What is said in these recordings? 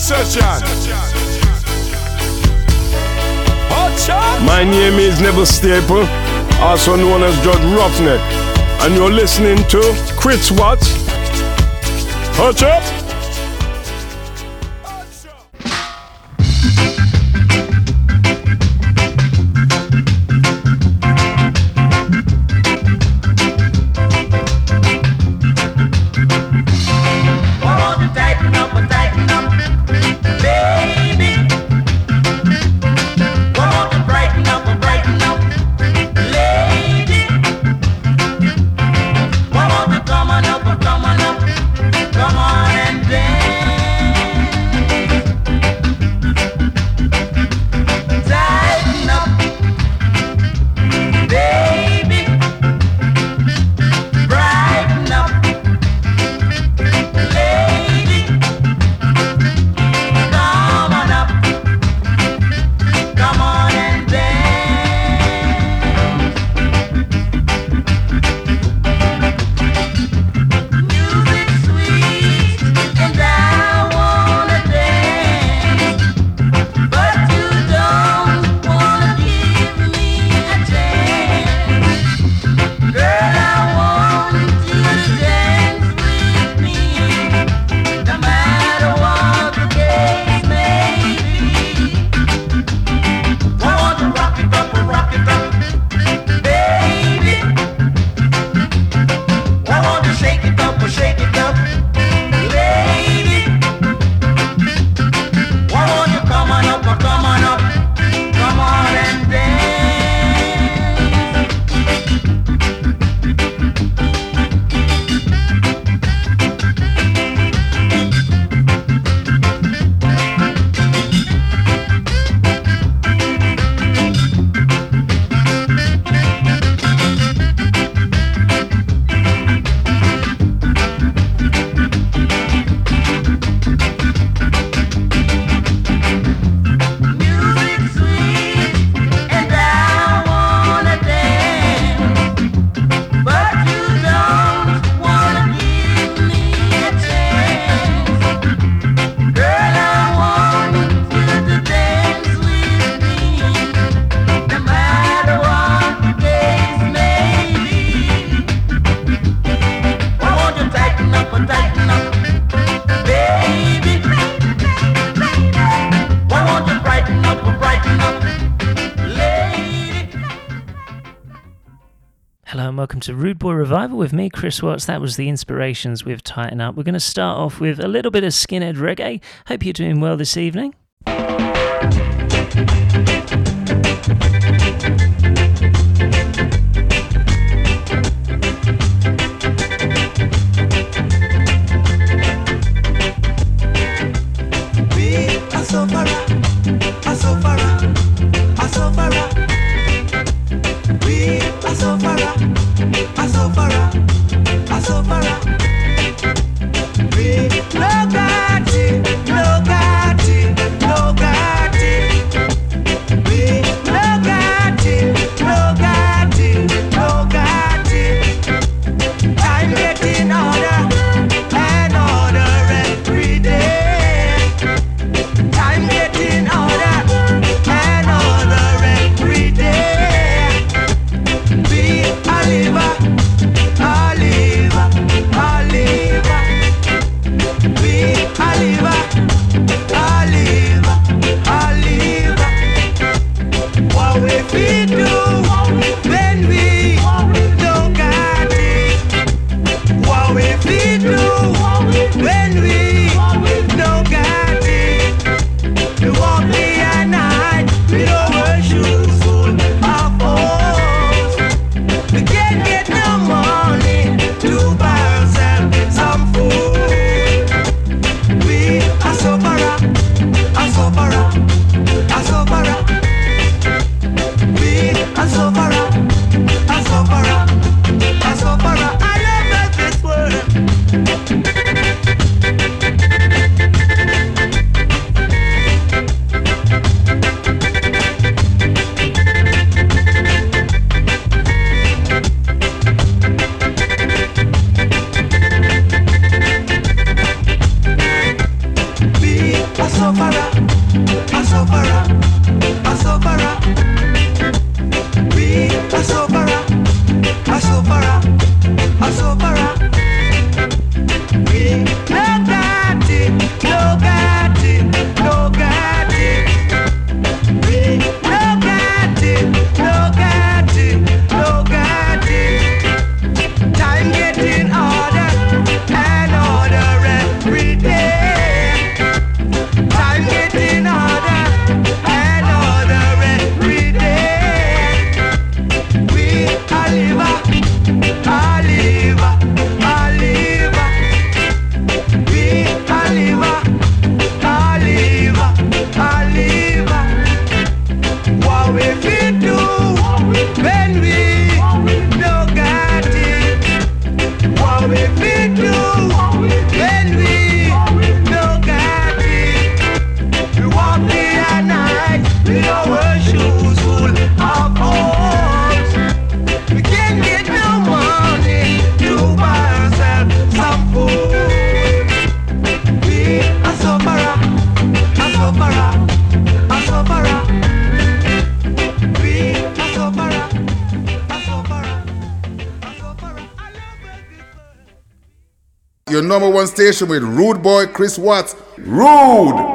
session. My name is Neville Staple, also known as Judge Roughneck, and you're listening to Chris Watts. Hutch up. Welcome to Rude Boy Revival with me, Chris Watts. That was the inspirations with Tighten Up. We're going to start off with a little bit of skinhead reggae. Hope you're doing well this evening. With Rude Boy Chris Watts. Rude!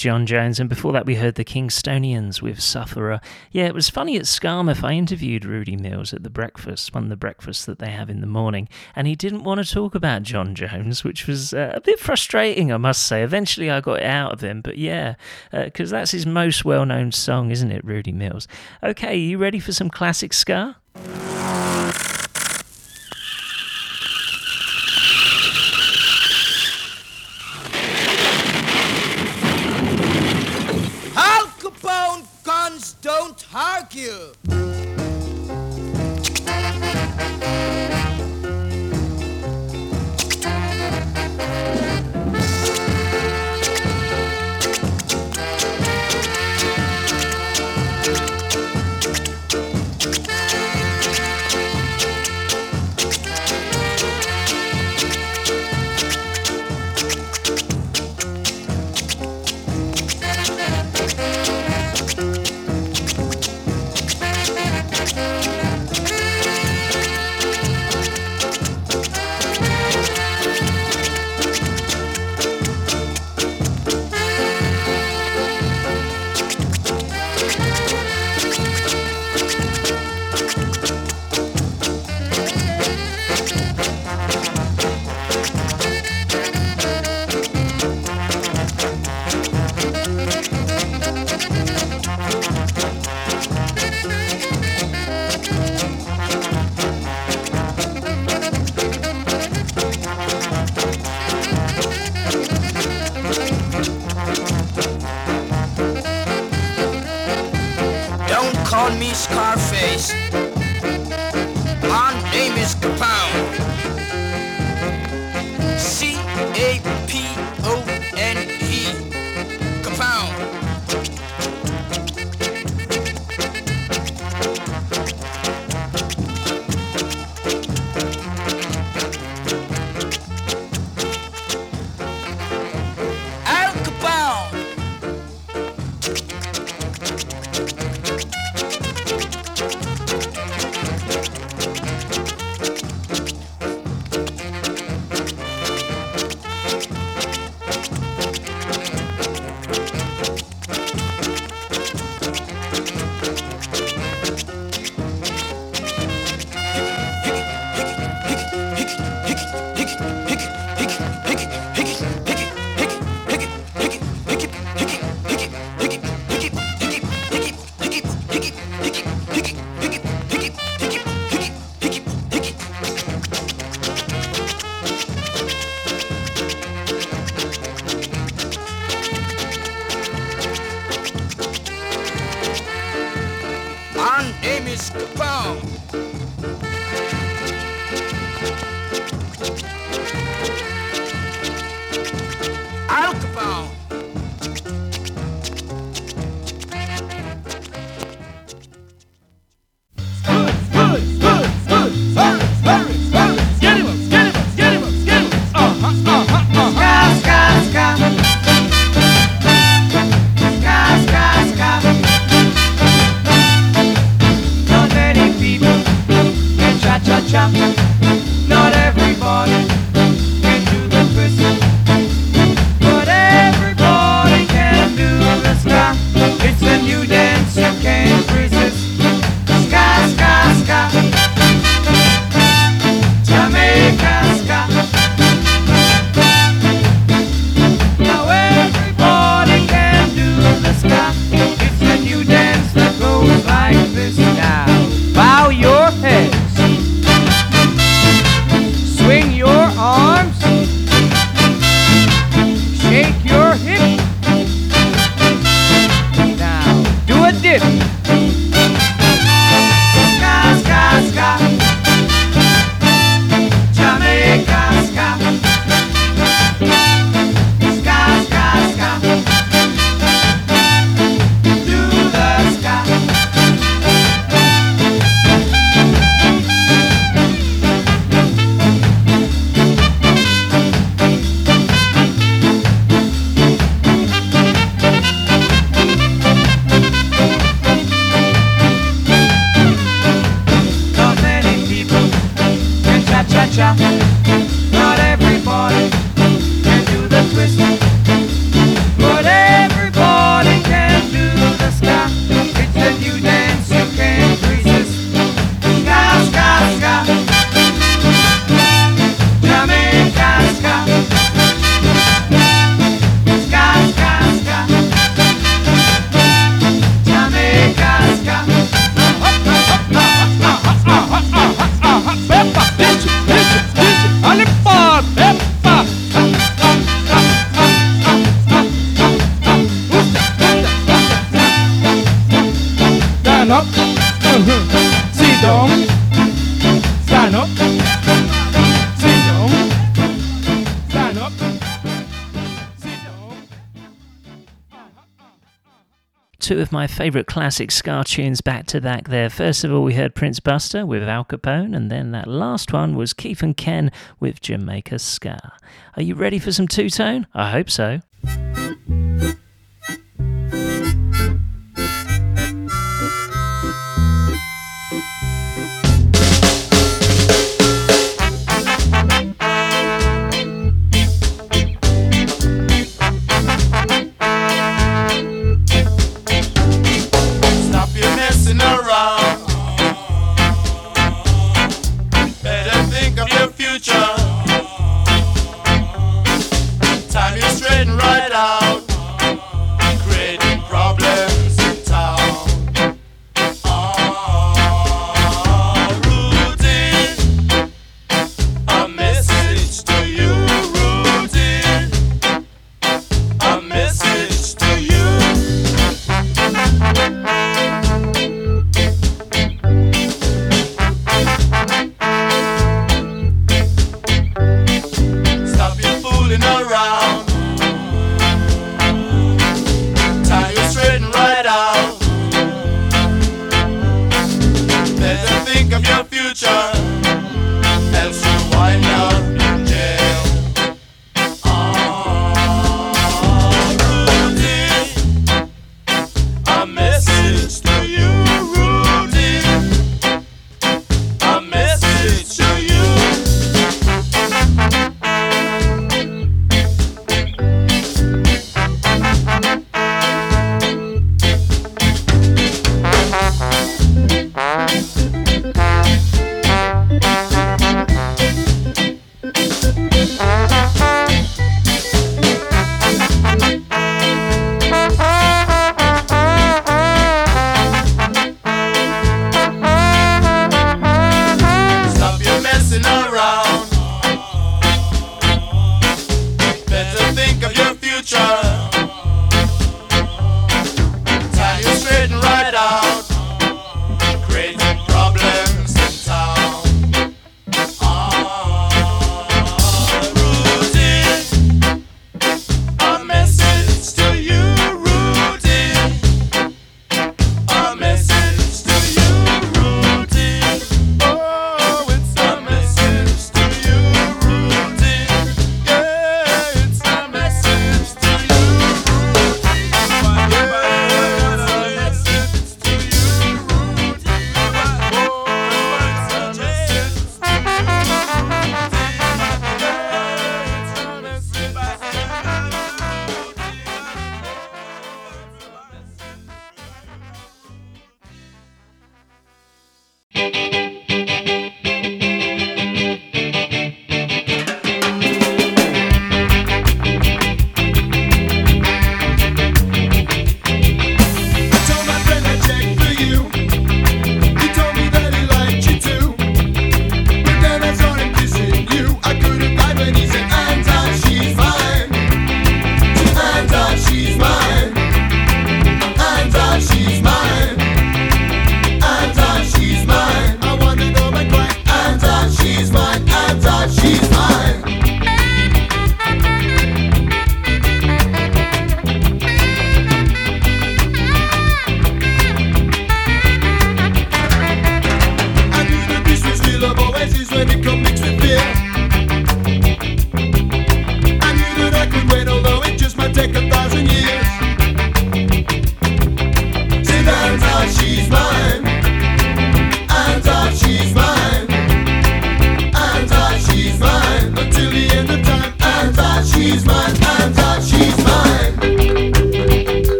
John Jones, and before that we heard the Kingstonians with Sufferer. Yeah, it was funny at Skamouth. I interviewed Rudy Mills at the breakfast, one of the breakfasts that they have in the morning, and he didn't want to talk about John Jones, which was uh, a bit frustrating, I must say. Eventually I got it out of him, but yeah, because uh, that's his most well known song, isn't it, Rudy Mills? Okay, you ready for some classic ska? my favourite classic ska tunes back to back there. First of all, we heard Prince Buster with Al Capone, and then that last one was Keith and Ken with Jamaica Ska. Are you ready for some two tone? I hope so.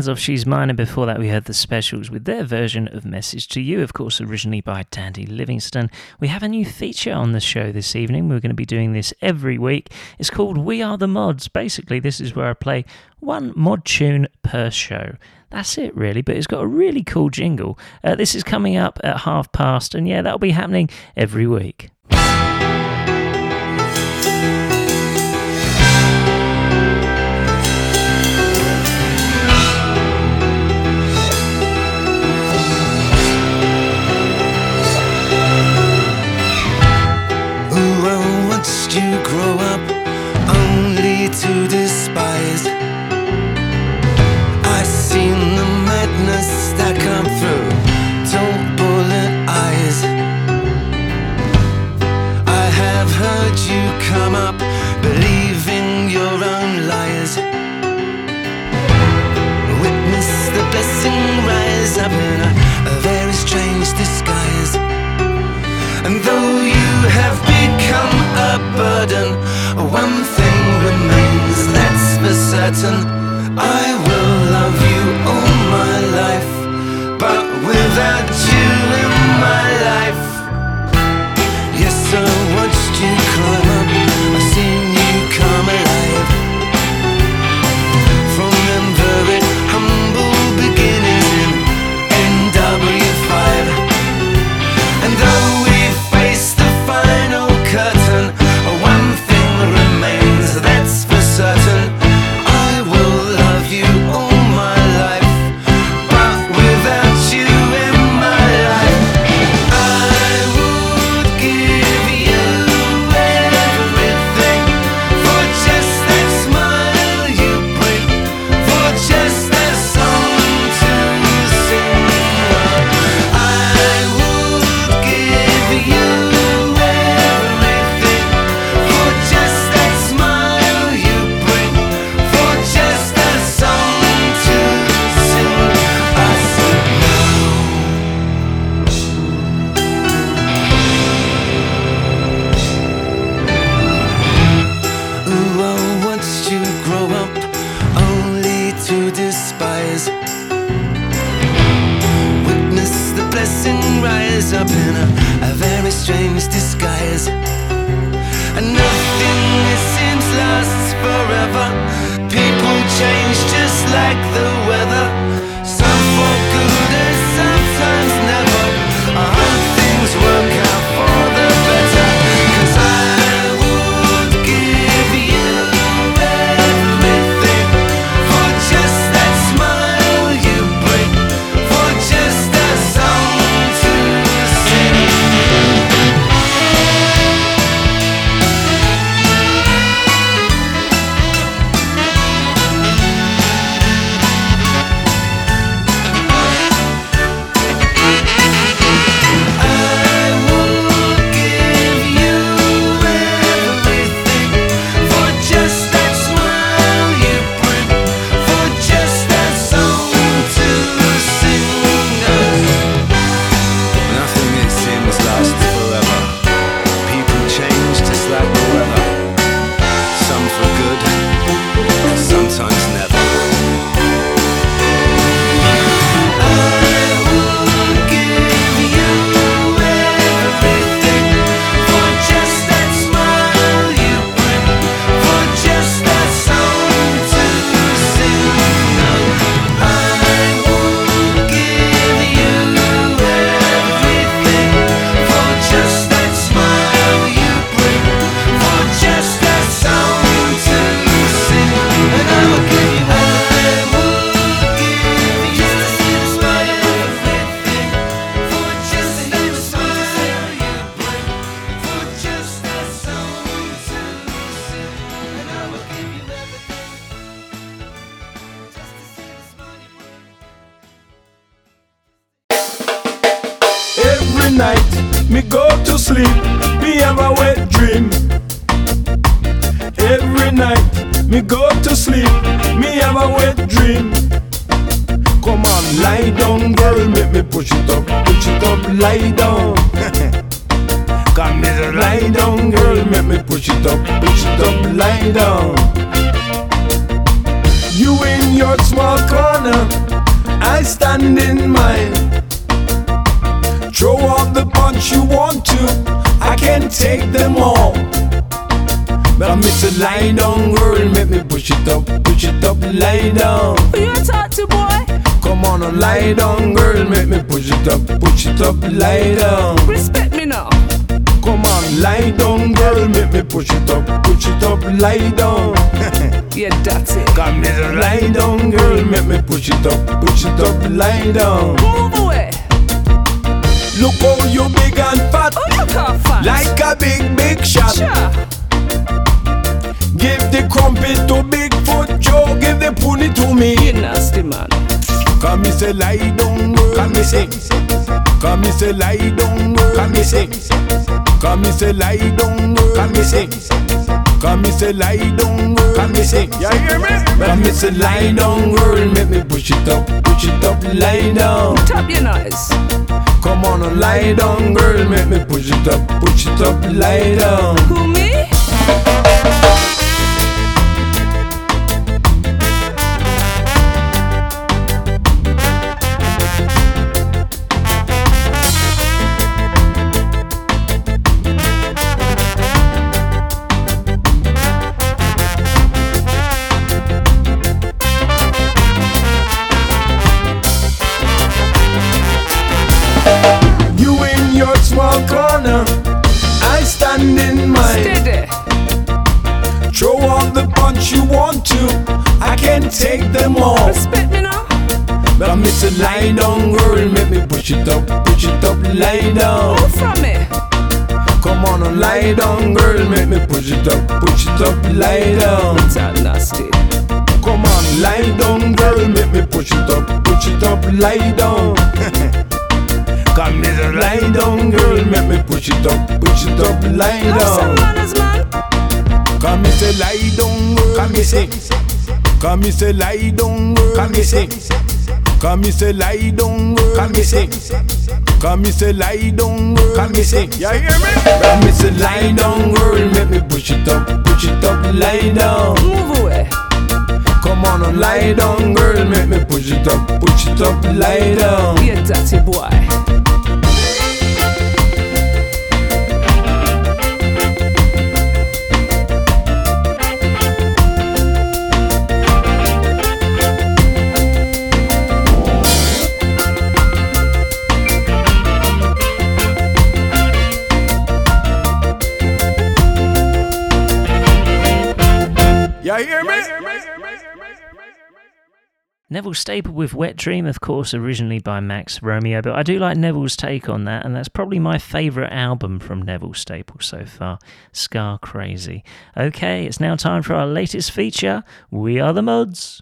as of She's Mine, and before that, we heard the specials with their version of Message to You, of course, originally by Dandy Livingstone. We have a new feature on the show this evening. We're going to be doing this every week. It's called We Are the Mods. Basically, this is where I play one mod tune per show. That's it, really, but it's got a really cool jingle. Uh, this is coming up at half past, and yeah, that'll be happening every week. Push lie down. Respect me now. Come on, lie down, girl, make me push it up, push it up, lie down. Yeah, that's it. Come here, lie down, girl, make me push it up, push it up, lie down. Move away. Look how you big and fat, Oh, you can't fast. like a big, big shot. Sure. Give the crumpet to Bigfoot Joe, give the pony to me. You nasty man. Come me say lie down, girl. Come me say. Come me say lie down, girl. Come me say. Come me say lie down, girl. Come me say. Come me say lie down, girl. Come me say. You hear me? Come me say lie down, girl. Make me push it up, push it up, lie down. Tap your nose. Come on and lie down, girl. Make me push it up, push it up, lie down. Who, me? Up, push it up, lie down. That nasty. Come on, lie down, girl, make me push it up, push it up, lie down. Come here, lie down, girl, make me push it up, push it up, lie down. Come here, lie down, girl. Come here. Come here, say lie down, girl. Come here. Come here, say lie down, girl. Come here. Come here, say lie down, girl. Come here, say. You hear me? Come here, say lie down, girl. Make me push it up, push it up, lie down. Move away. Come on and lie down, girl. Make me push it up, push it up, lie down. You dirty boy. Neville Staple with Wet Dream, of course, originally by Max Romeo, but I do like Neville's take on that, and that's probably my favourite album from Neville Staple so far Ska Crazy. Okay, it's now time for our latest feature We Are the Mods.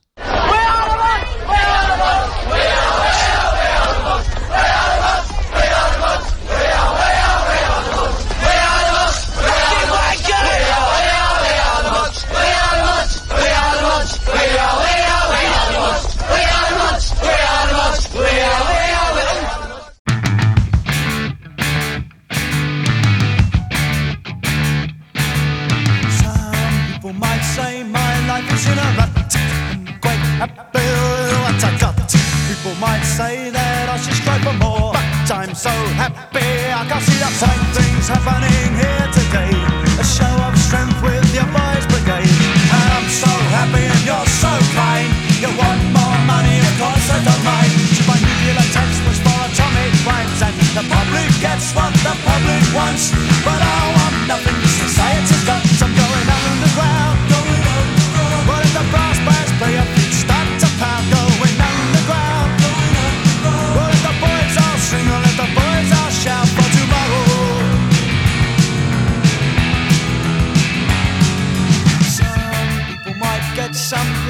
So happy I can see the fine things happening here today. A show of strength with your boys' brigade. And I'm so happy and you're so kind. You want more money, of course I don't mind. To my nuclear textbooks for atomic rhymes, and the public gets what the public wants. But I want nothing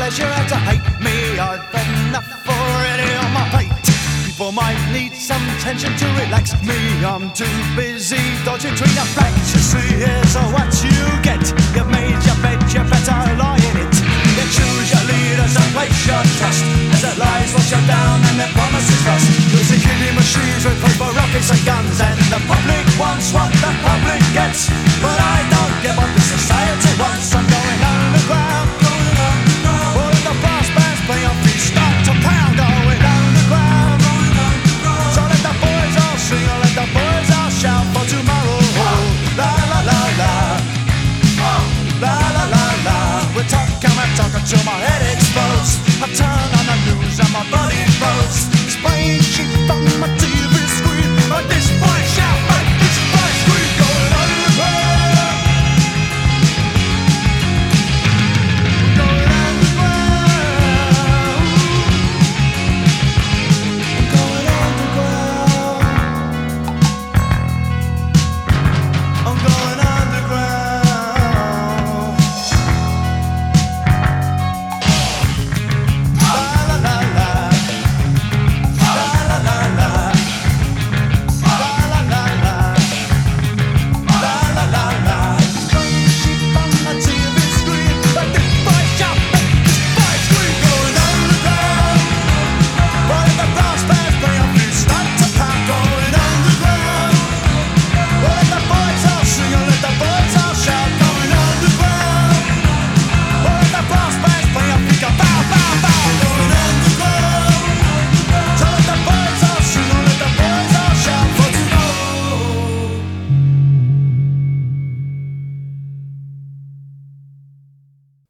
pleasure to hate me. I've enough already on my plate. People might need some tension to relax me. I'm too busy dodging between the facts. You see, here's what you get. You've made your bed, you better lie in it. You choose your leaders and place your trust. As their lies will shut down and their promises rust. You'll see killing machines with paper rockets and guns. And the public wants what the public gets. But I don't give up the society wants. i till my head explodes. I turn on the news and my body froze.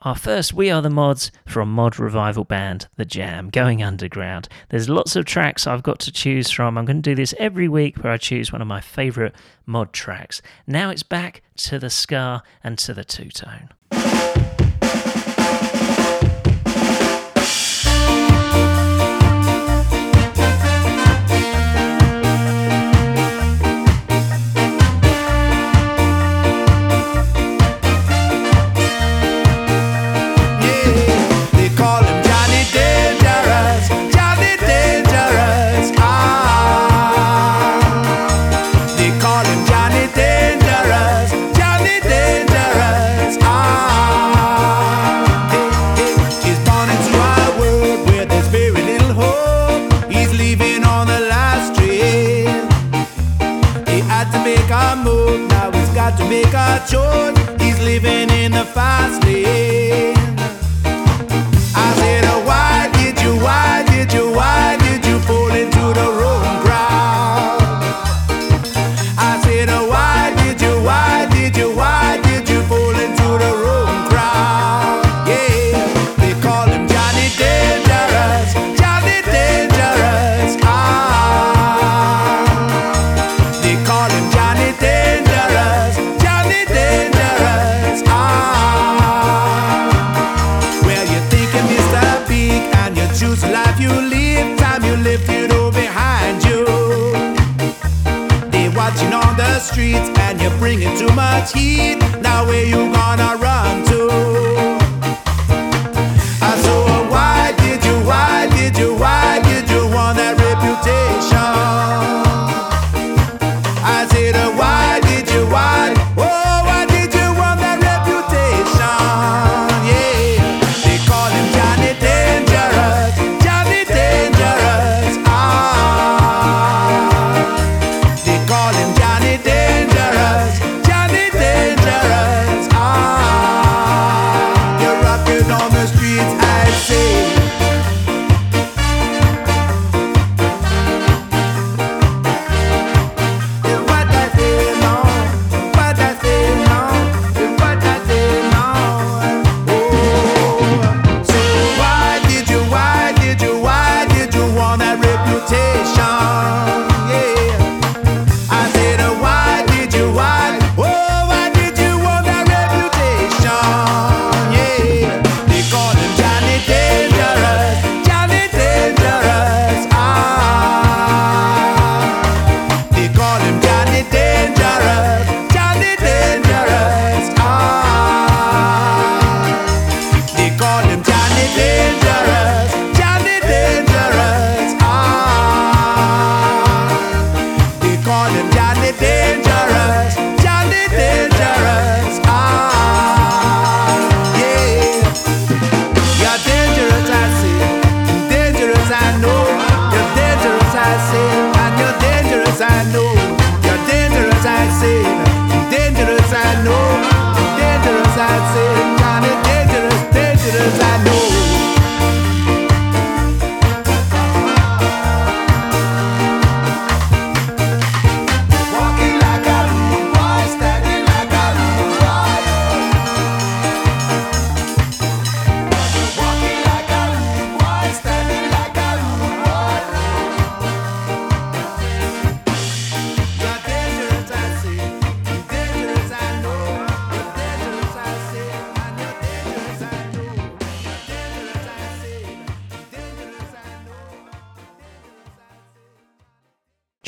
Our first We Are the Mods from mod revival band The Jam, going underground. There's lots of tracks I've got to choose from. I'm going to do this every week where I choose one of my favourite mod tracks. Now it's back to the Ska and to the Two Tone.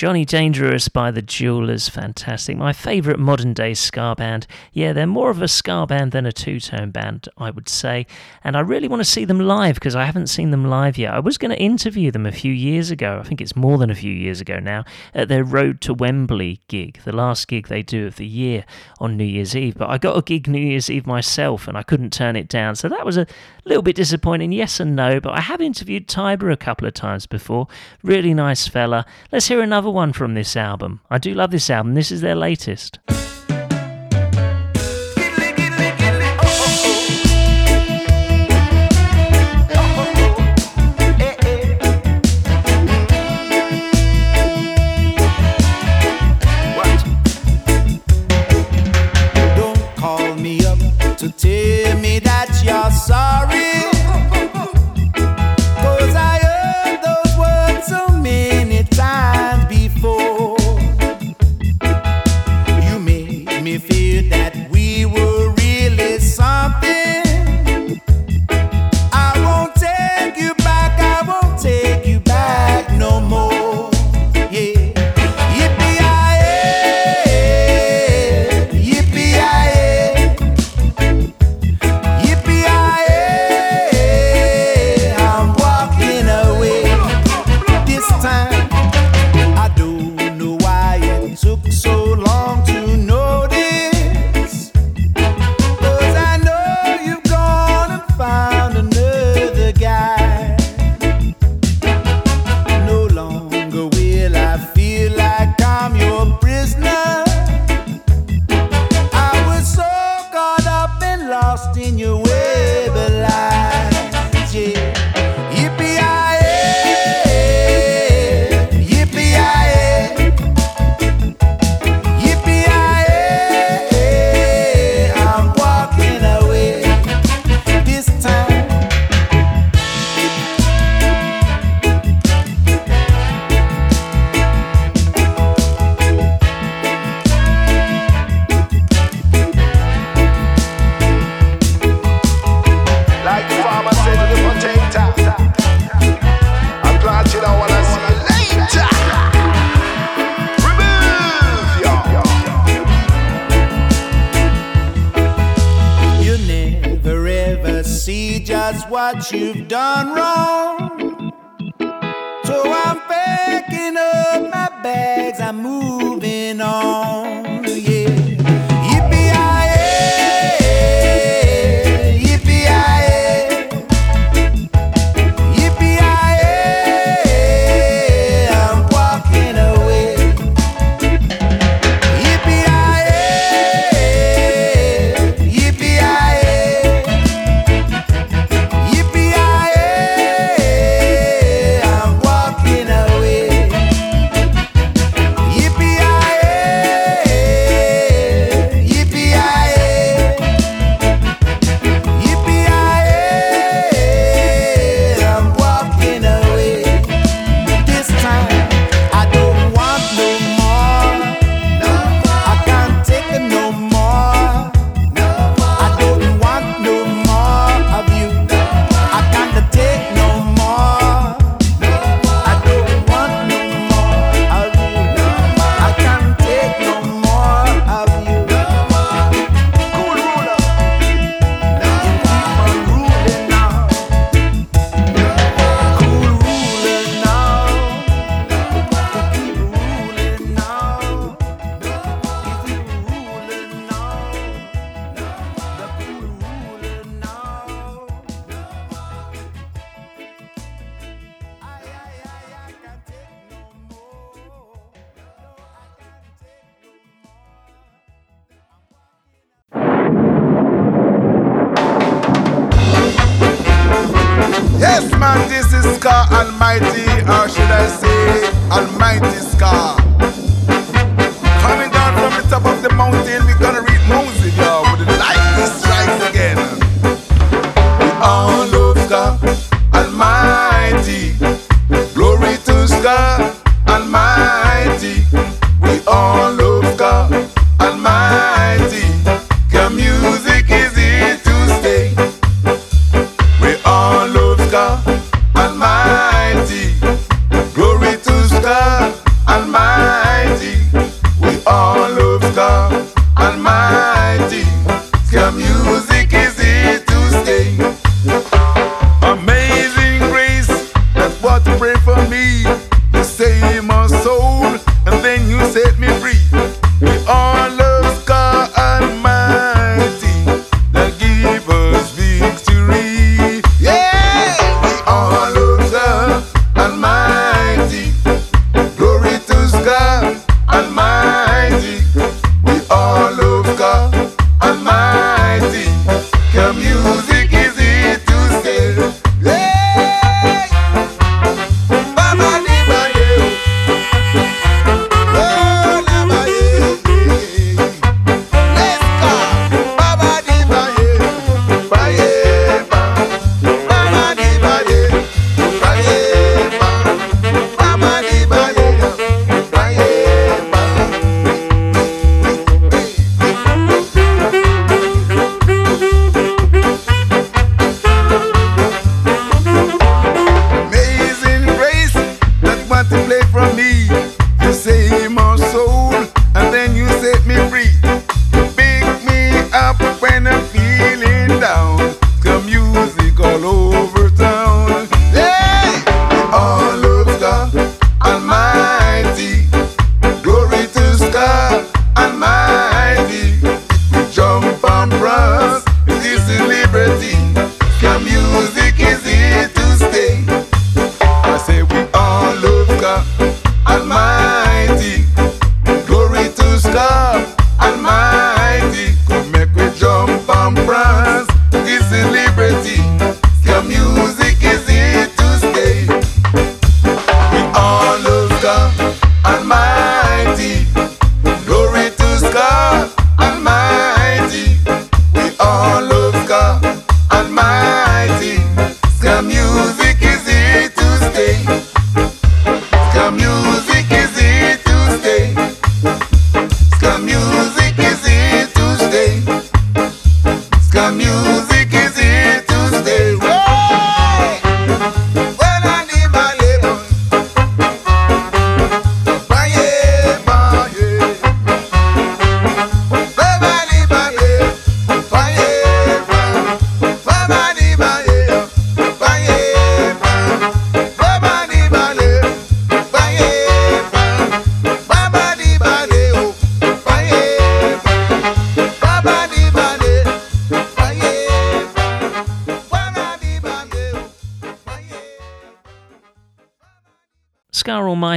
Johnny Dangerous by the Dualers, fantastic. My favourite modern day ska band. Yeah, they're more of a ska band than a two tone band, I would say. And I really want to see them live because I haven't seen them live yet. I was going to interview them a few years ago, I think it's more than a few years ago now, at their Road to Wembley gig, the last gig they do of the year on New Year's Eve. But I got a gig New Year's Eve myself and I couldn't turn it down. So that was a little bit disappointing, yes and no. But I have interviewed Tyber a couple of times before. Really nice fella. Let's hear another one from this album. I do love this album. This is their latest. Don't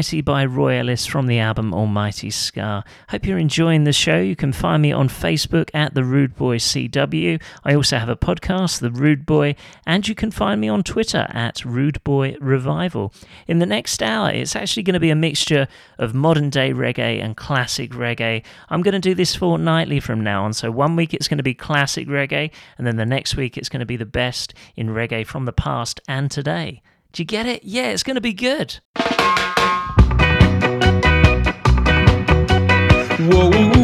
Almighty by Royalists from the album Almighty Ska. Hope you're enjoying the show. You can find me on Facebook at The Rude Boy CW. I also have a podcast, The Rude Boy, and you can find me on Twitter at Rude Boy Revival. In the next hour, it's actually going to be a mixture of modern day reggae and classic reggae. I'm going to do this fortnightly from now on. So one week it's going to be classic reggae, and then the next week it's going to be the best in reggae from the past and today. Do you get it? Yeah, it's going to be good. Whoa. whoa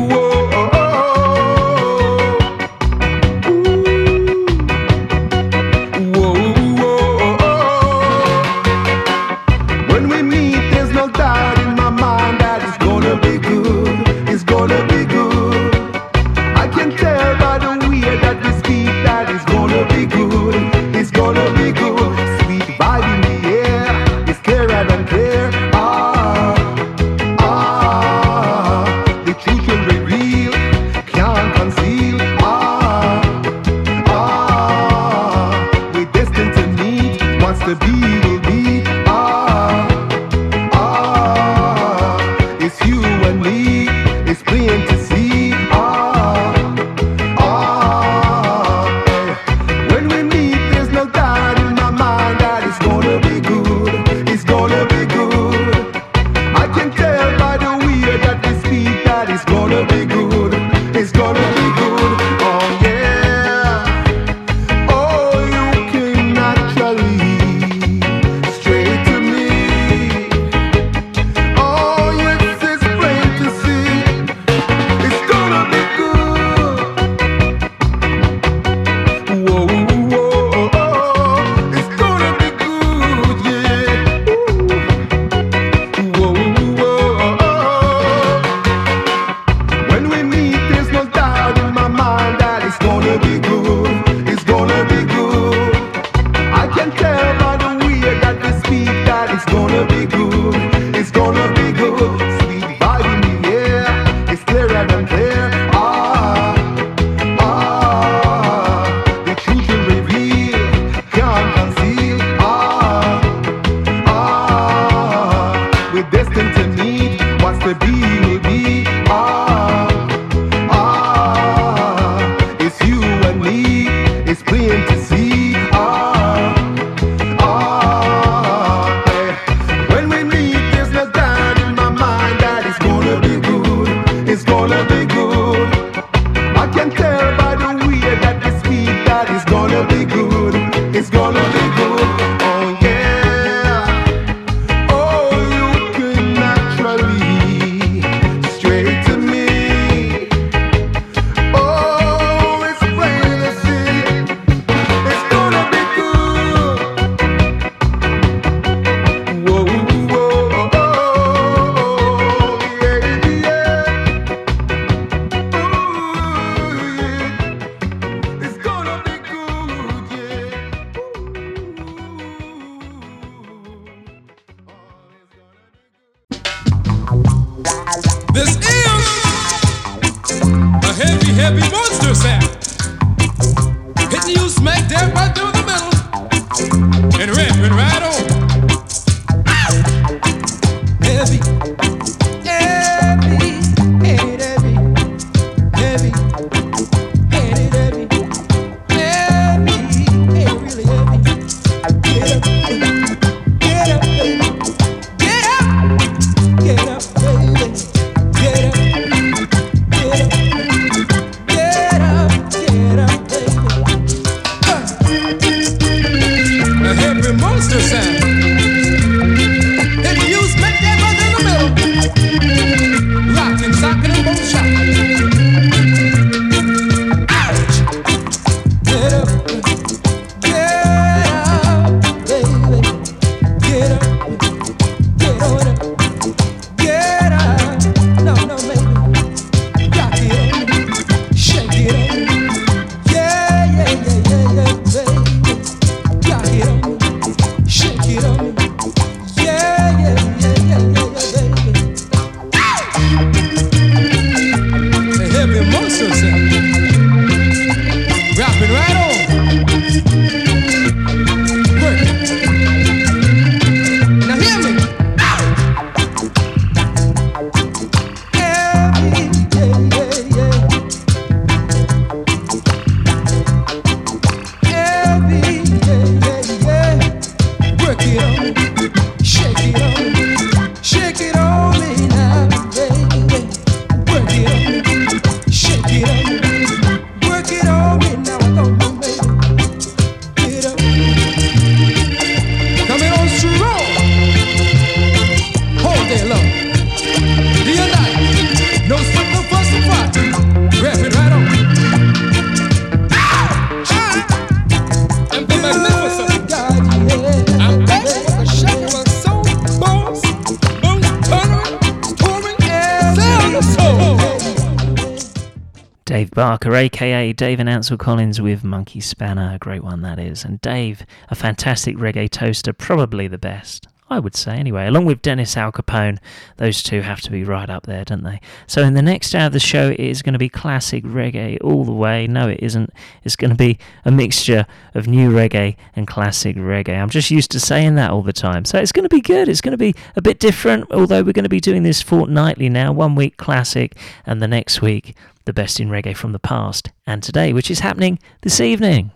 Dave and Ansel Collins with Monkey Spanner. A great one that is. And Dave, a fantastic reggae toaster, probably the best. I would say anyway, along with Dennis Alcapone, those two have to be right up there, don't they? So in the next hour of the show, it is going to be classic reggae all the way. No, it isn't. It's going to be a mixture of new reggae and classic reggae. I'm just used to saying that all the time. So it's going to be good. It's going to be a bit different, although we're going to be doing this fortnightly now. One week classic, and the next week the best in reggae from the past and today, which is happening this evening.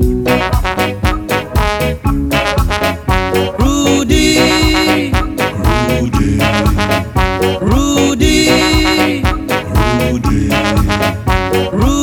Rudy.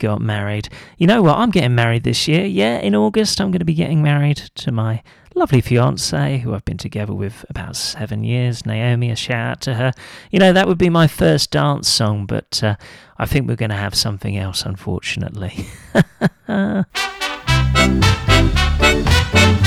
got married. You know what? I'm getting married this year. Yeah, in August, I'm going to be getting married to my lovely fiance, who I've been together with about seven years. Naomi, a shout out to her. You know, that would be my first dance song, but uh, I think we're going to have something else, unfortunately.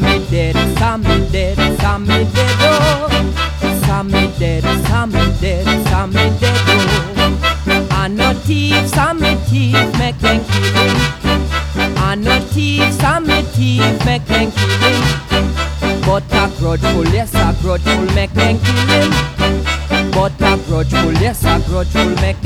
Sammy dead, Sammy dead oh And no thief, Sammy thief make them kill him And no thief, Sammy thief make them kill him But a grudgeful, yes a grudgeful make them kill him but a grudgeful, yes, a grudgeful make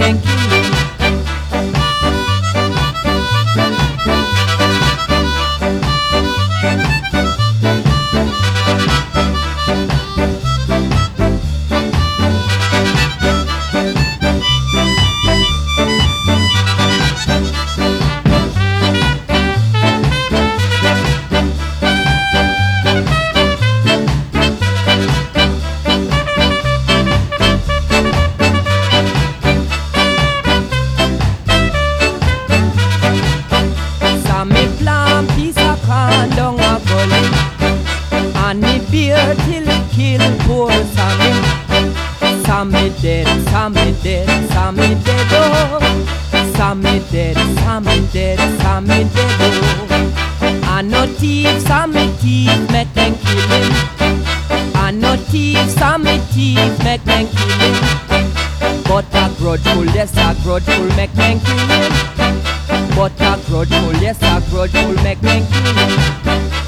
Thief make them kill him But a grudgeful, yes a grudgeful make them kill him But a grudgeful, yes, a grudgeful make me kill. Train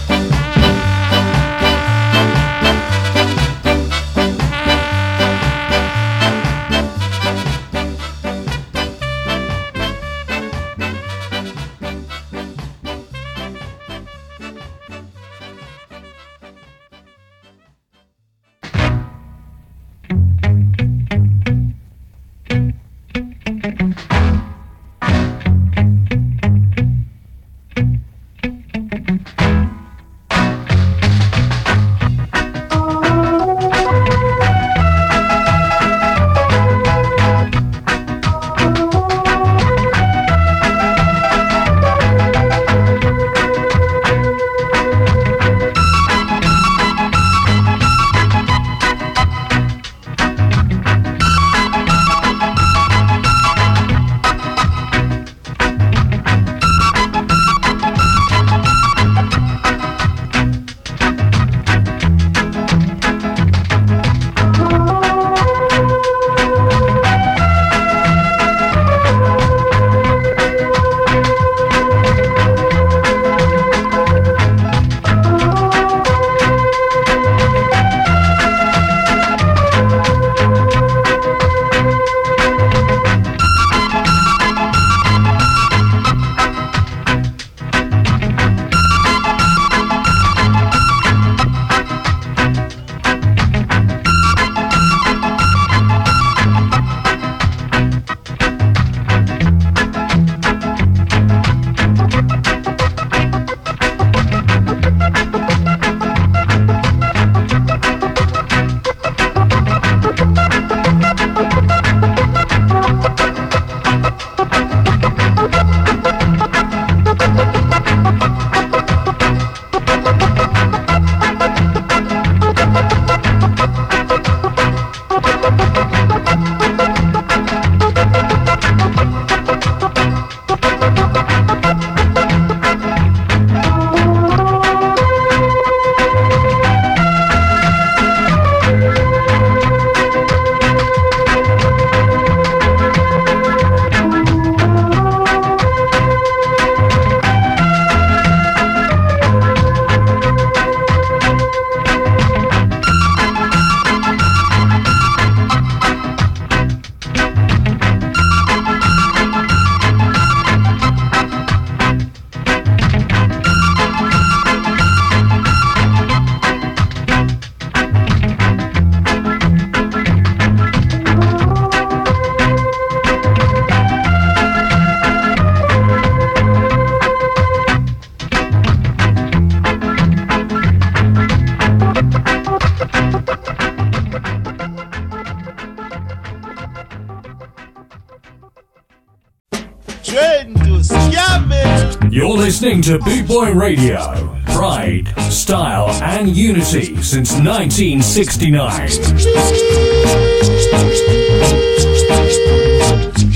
listening to Boot Boy Radio. Pride, style, and unity since 1969.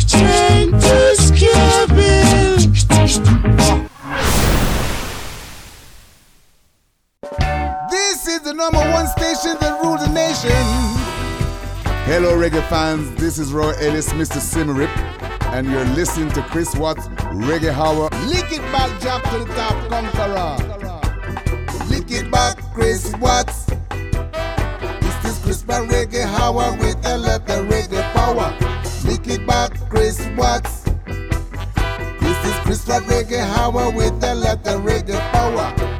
Train to Skaville. This is the number one station that rules the nation. Hello, reggae fans. This is Roy Ellis, Mr. Symarip, and you're listening to Chris Watts Reggae Hour. Lick it back, Jack to the top, conqueror. Lick it back, Chris Watts. This is Chris Back Reggae Hour with a lot of reggae power. Lick it back, Chris Watts. This is Chris Back Reggae Hour with a lot of reggae power.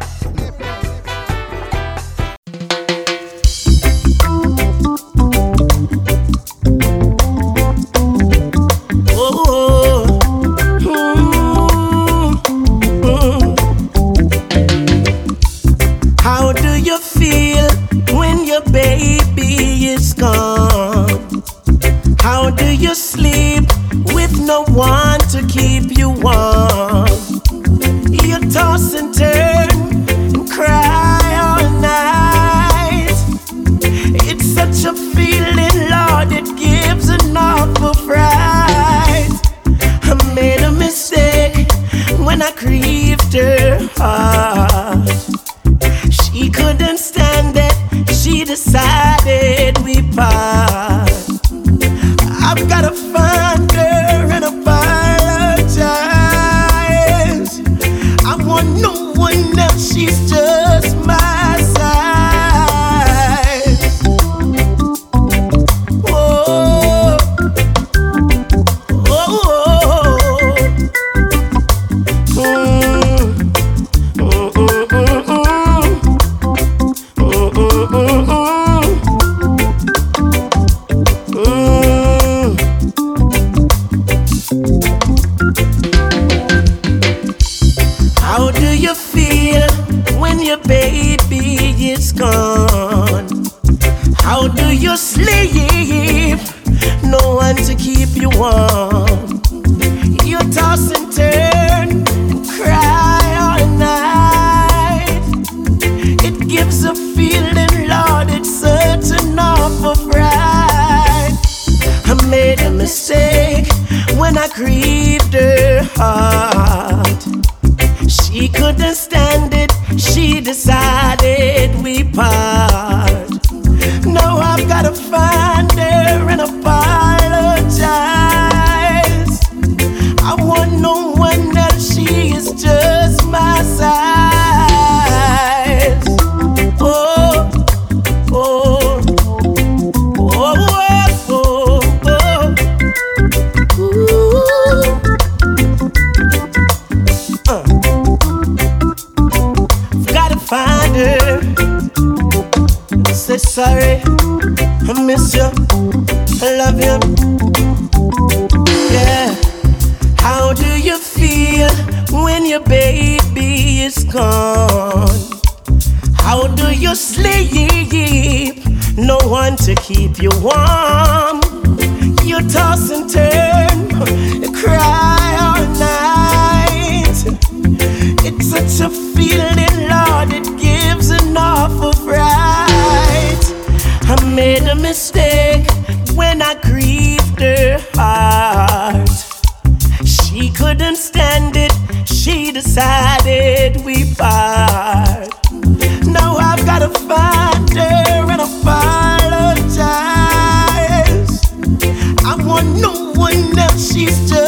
she's just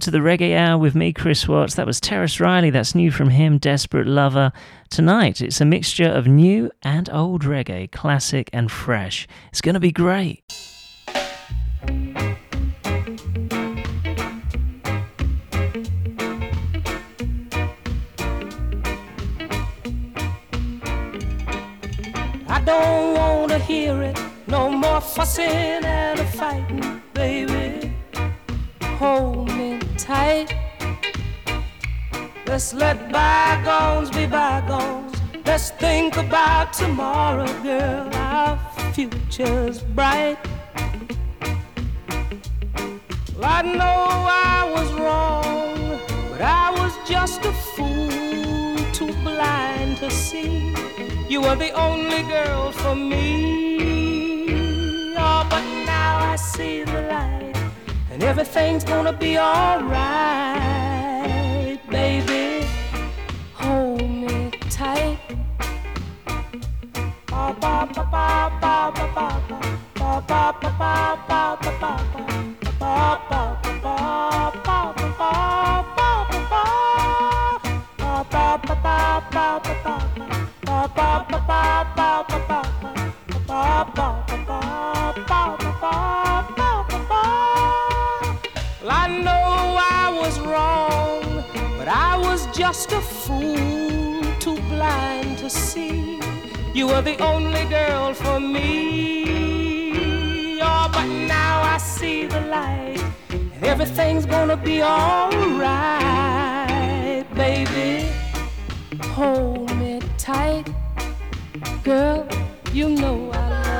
welcome to the Reggae Hour with me, Chris Watts. That was Tarrus Riley. That's new from him, Desperate Lover. Tonight, it's a mixture of new and old reggae, classic and fresh. It's going to be great. I don't wanna hear it. No more fussing and fighting, baby. Hold me tight. Let's let bygones be bygones. Let's think about tomorrow, girl. Our future's bright. Well, I know I was wrong, but I was just a fool, too blind to see. You were the only girl for me. Oh, but now I see the light, and everything's gonna be alright, baby. Hold me tight. Ba ba ba ba ba ba ba ba ba ba ba ba ba ba Well, just a fool, too blind to see. You were the only girl for me. Oh, but now I see the light, everything's gonna be alright, baby. Hold me tight, girl. You know I love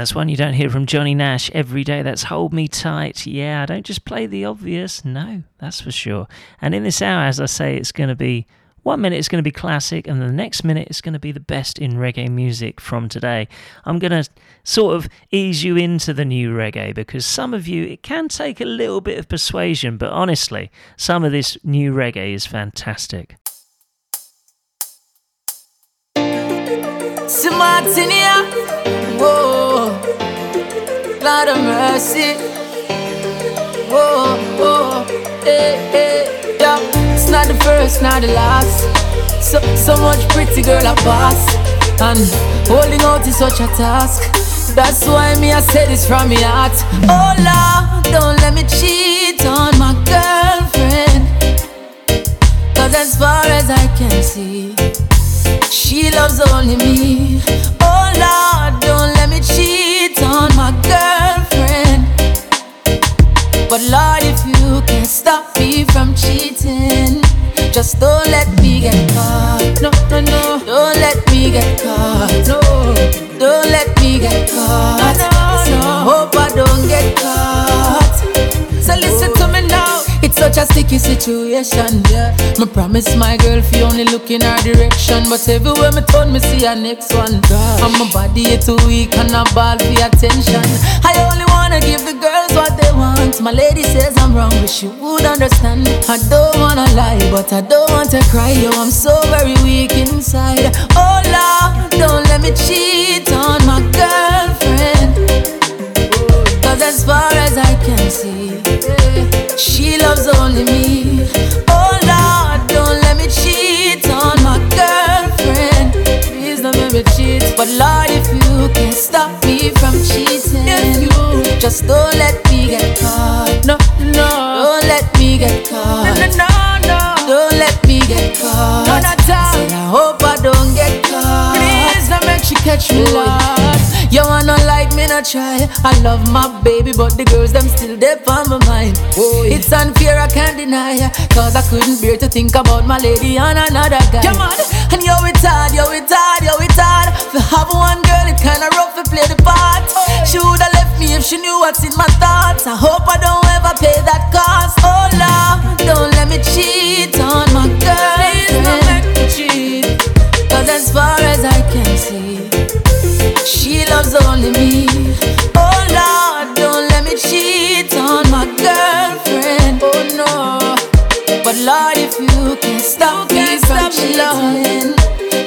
That's one you don't hear from Johnny Nash every day. That's Hold Me Tight. Yeah, I don't just play the obvious. No, that's for sure. And in this hour, as I say, it's going to be one minute it's going to be classic, and the next minute it's going to be the best in reggae music from today. I'm going to sort of ease you into the new reggae because some of you, it can take a little bit of persuasion, but honestly, some of this new reggae is fantastic. Whoa, Lord of mercy, whoa, whoa, hey, hey, yeah. It's not the first, not the last. So, so much pretty girl a pass, and holding out is such a task. That's why me I say this from my heart. Oh Lord, don't let me cheat on my girlfriend. Cause as far as I can see, she loves only me. Oh Lord, don't let me cheat on my girlfriend. But Lord, if you can stop me from cheating, just don't let me get caught. No, no, no. Don't let me get caught. No, don't let me get caught. No, no. Hope I don't get caught. So listen to me now. It's such a sticky situation, yeah. Me promise my girl fi only look in her direction, but everywhere me turn, me see her next one. And my body is too weak and I ball for attention. I only wanna give the girls what they want. My lady says I'm wrong, wish you would understand. I don't wanna lie, but I don't want to cry. Yo, I'm so very weak inside. Oh Lord, don't let me cheat on my girlfriend. Cause as far as I can see, she loves only me. Make cheat. But Lord, if you can stop me from cheating, just don't let me get caught. No, no, don't let me get caught. No, no, no, no. don't let me get caught. No, not Said I hope I don't get caught. Please don't make she catch me, Lord. You wanna like me, not try. I love my baby, but the girls them still there on my mind. Boy. It's unfair, I can't deny. Cause I couldn't bear to think about my lady and another guy. Come on, and yo, it's hard, yo, it's hard, yo, it's hard. To have one girl, it's kinda rough to play the part. She would've left me if she knew what's in my thoughts. I hope I don't ever pay that cost. Oh Lord, don't let me cheat on my girl. Please don't make me cheat. Cause as far as I can see, she loves only me.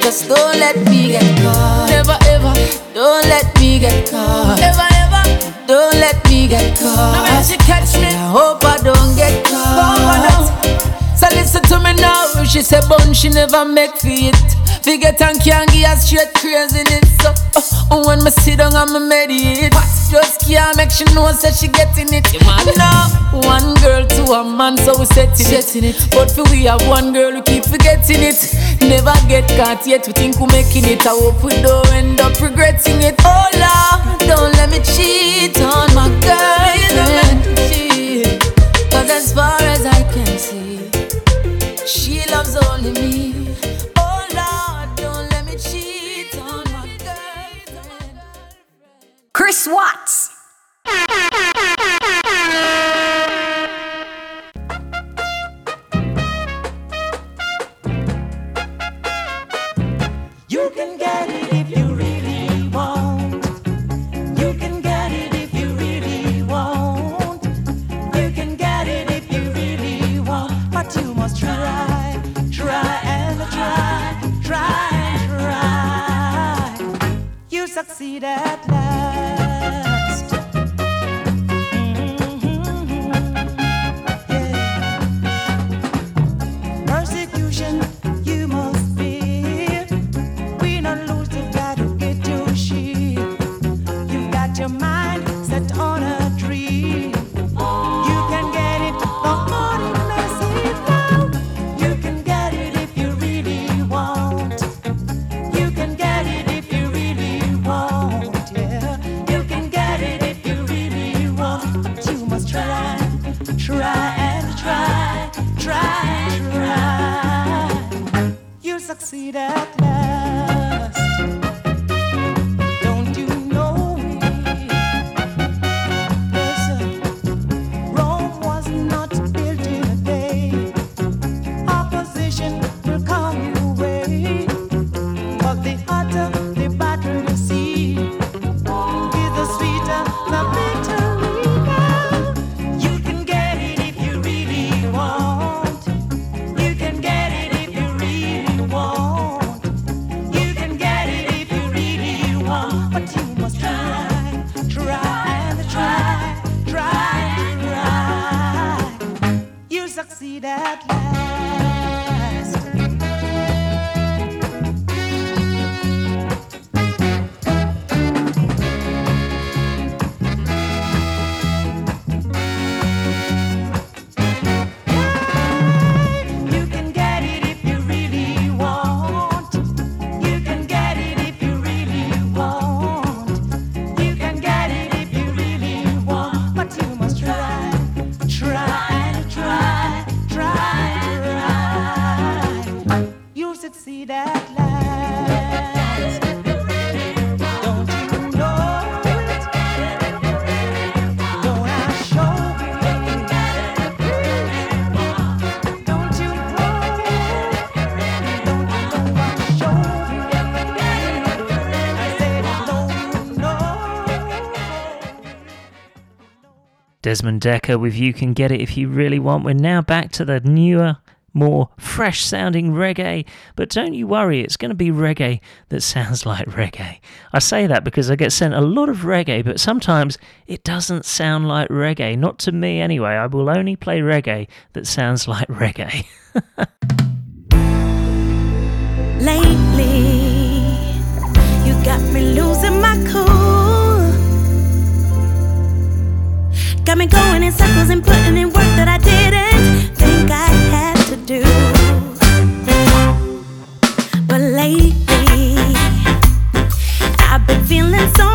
Just don't let me get caught. Never ever, don't let me get caught. Ever now. She say bun she never make fit. Forget and can't give her straight crazy in it. So uh, when me sit down and me meditate, just can't make she know say she getting it. Now one girl to a man, so we setting, setting it. But for we have one girl, we keep forgetting it. Never get caught yet, we think we making it. I hope we don't end up regretting it. Oh Lord, don't let me cheat on my girlfriend. Chris Watts. You can get it if you really want. You can get it if you really want. You can get it if you really want. But you must try, try and try, try and try. You succeed Desmond Dekker with You Can Get It If You Really Want. We're now back to the newer, more fresh sounding reggae. But don't you worry, it's going to be reggae that sounds like reggae. I say that because I get sent a lot of reggae, but sometimes it doesn't sound like reggae. Not to me anyway. I will only play reggae that sounds like reggae. Got me going in circles and putting in work that I didn't think I had to do. But lately, I've been feeling so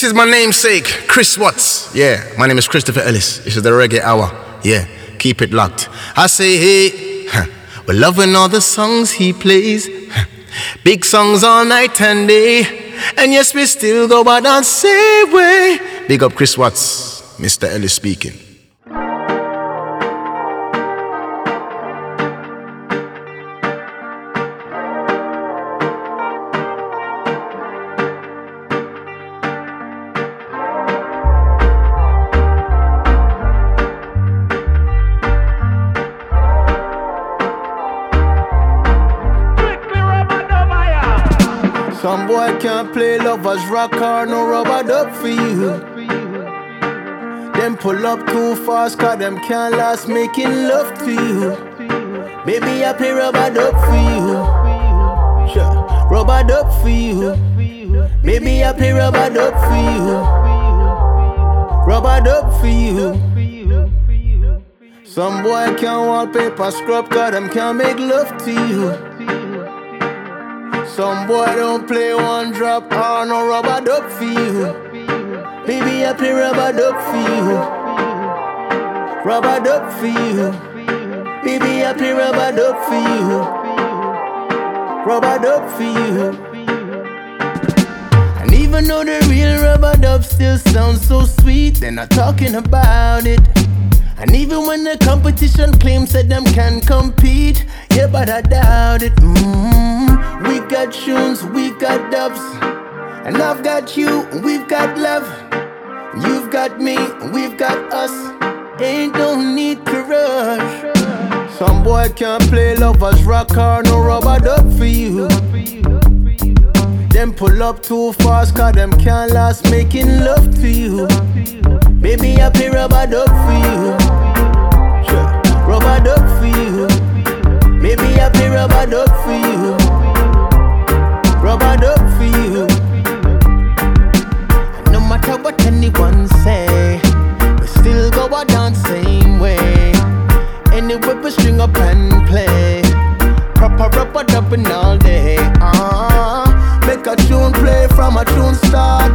This is my namesake, Chris Watts. Yeah, my name is Christopher Ellis. This is the Reggae Hour. Yeah, keep it locked. I say, hey, we're loving all the songs he plays. Big songs all night and day. And yes, we still go out and say way. Big up Chris Watts, Mr. Ellis speaking. Lovers rock or no rubber dub for you. Them pull up too fast, cause them can't last making love to you. Baby, I play rubber dub for you. Sure. Rubber dub for you. Baby, I play rubber dub for you. Rubber dub for you. Some boy can't wallpaper scrub, cause them can't make love to you. Some boy don't play one drop or no rubber dub for you. Baby, I play rubber dub for you. Rubber dub for you. Baby, I play rubber dub for you. Rubber dub for you. And even though the real rubber dub still sounds so sweet, they're not talking about it. And even when the competition claims that them can compete, yeah, but I doubt it. mm We've got tunes, we've got dubs, and I've got you, we've got love. You've got me, we've got us. Ain't no need to rush. Some boy can't play lovers rock or no rubber dub for you. Them pull up too fast, cause them can't last making love to you. Baby, I play rubber dub for you. Rubber dub for you. Baby, I play rubber dub for you. Rubber dub for you. No matter what anyone say, we still go a dance same way. Anyway, we string up and play. Proper rubber dubbing all day. Uh, make a tune play from a tune start.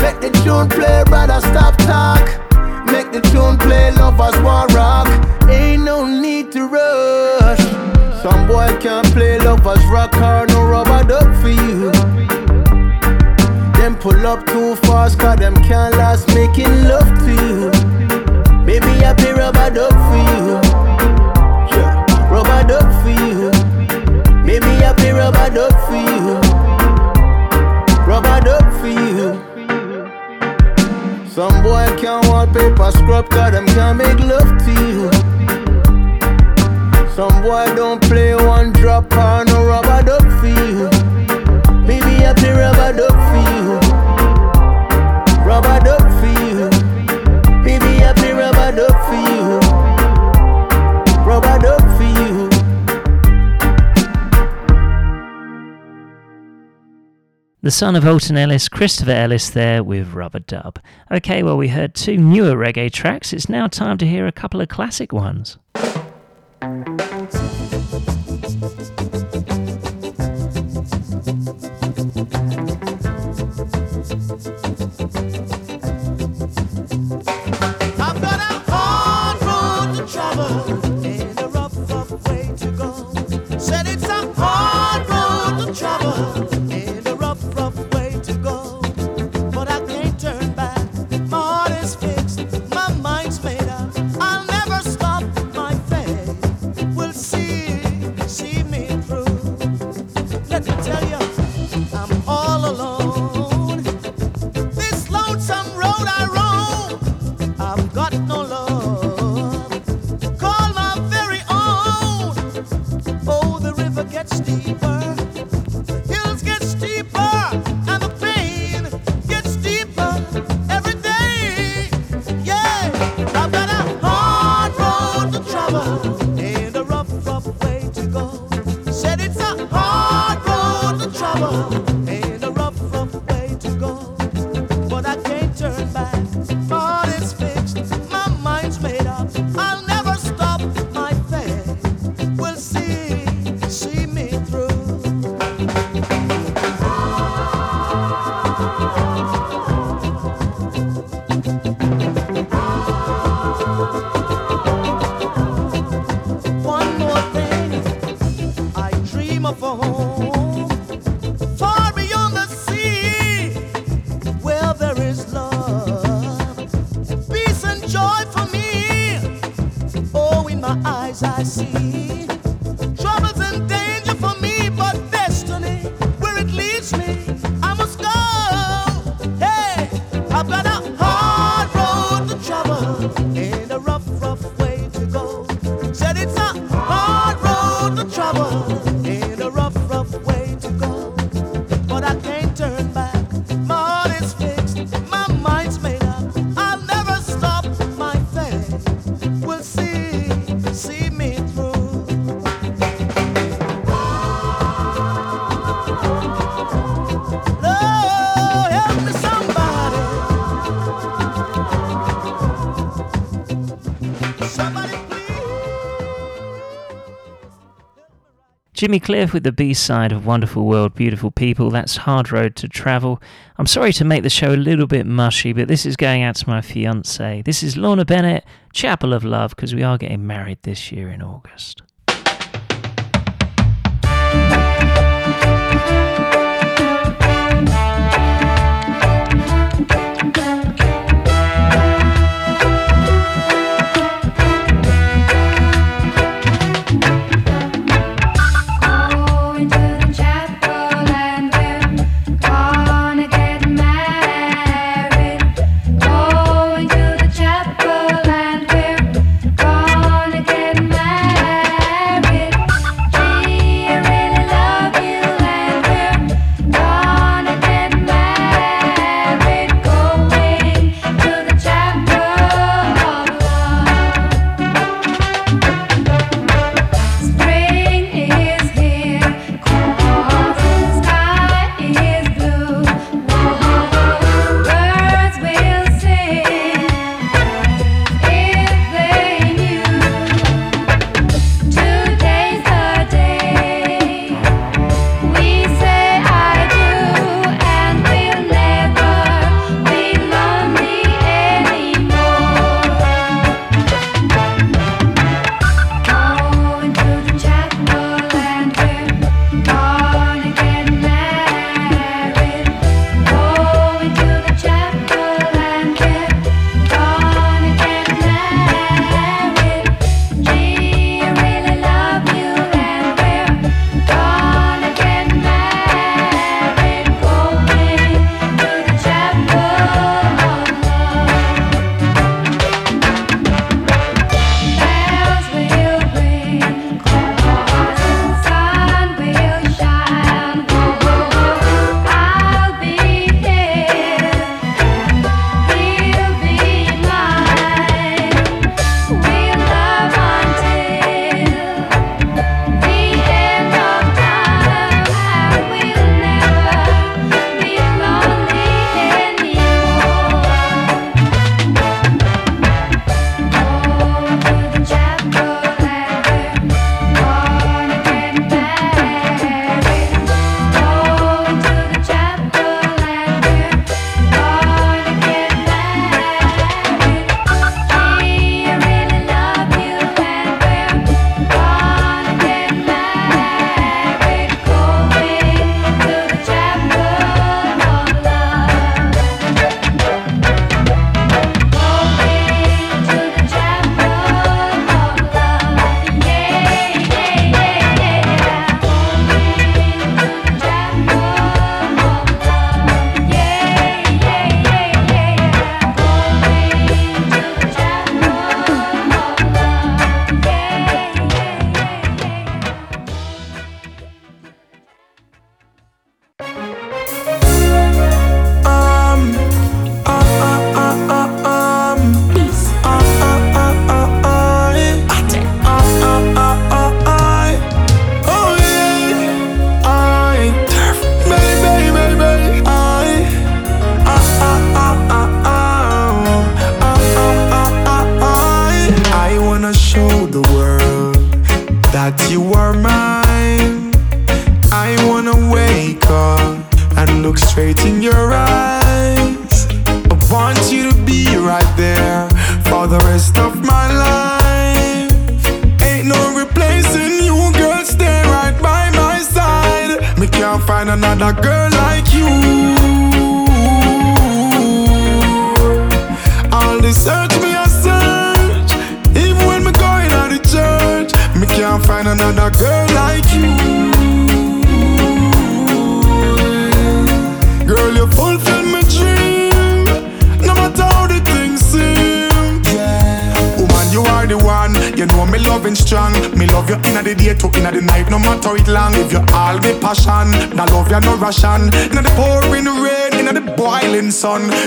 Make the tune play, brother, stop talk. Make the tune play, lovers want rock. Ain't no need to rush. Some boy can't play lovers rock or rubber dub for you. Them pull up too fast, cause them can't last making love to you. Baby, I play rubber dub for you. Yeah. Rubber dub for you. Baby, I play rubber dub for you. Rubber dub for you. Some boy can't wallpaper scrub cause them can't make love to you. Some boy don't play one drop or rubber dub for you. Baby, I play rubber dub for you. Rubber dub for you. Baby, I play rubber dub for you. Rubber dub for you. The son of Alton Ellis, Christopher Ellis, there with Rubber Dub. Okay, well, we heard two newer reggae tracks. It's now time to hear a couple of classic ones. Eyes I see Jimmy Cliff with the B side of Wonderful World, Beautiful People. That's Hard Road to Travel. I'm sorry to make the show a little bit mushy, but this is going out to my fiance. This is Lorna Bennett, Chapel of Love, because we are getting married this year in August.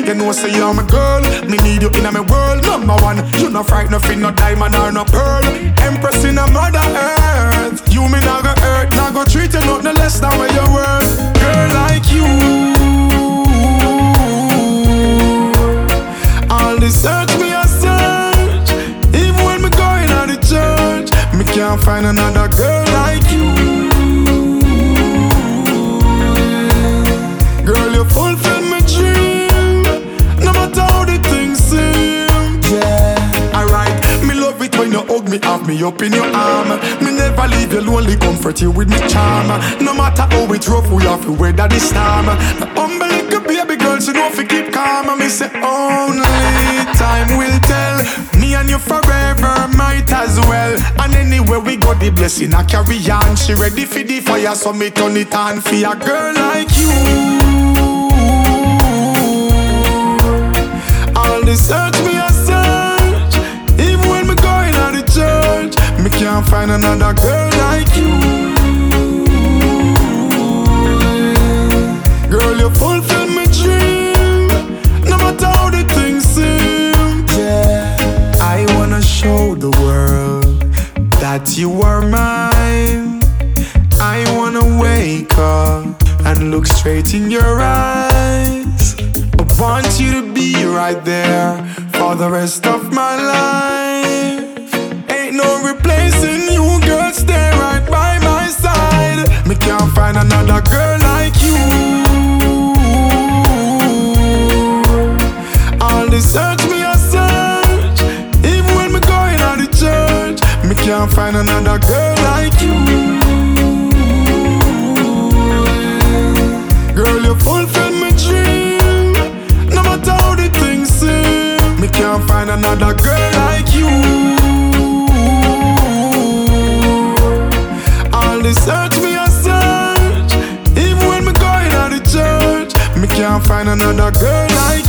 You know, say you're my girl with me charm. No matter how it's rough, we have to weather the storm. The humble little baby girl, she know you keep calm. Me say only time will tell. Me and you forever might as well. And anywhere we go, the blessing I carry on. She ready for the fire, so me turn it on for a girl like you. All the search me a search Even when me going out the church Me can't find another girl like you Girl, you fulfill my dream No matter how the things seem Yeah I wanna show the world That you are mine I wanna wake up And look straight in your eyes I want you to be right there for the rest of my life. Ain't no replacing you, girl. Stay right by my side. Me can't find another girl like you. The search me a search, even when me going out the church. Me can't find another girl like you. Girl, you fulfill my dream. No matter how the things seem, me can't find another girl like you. All the search me a search, even when me going out the church, me can't find another girl like you.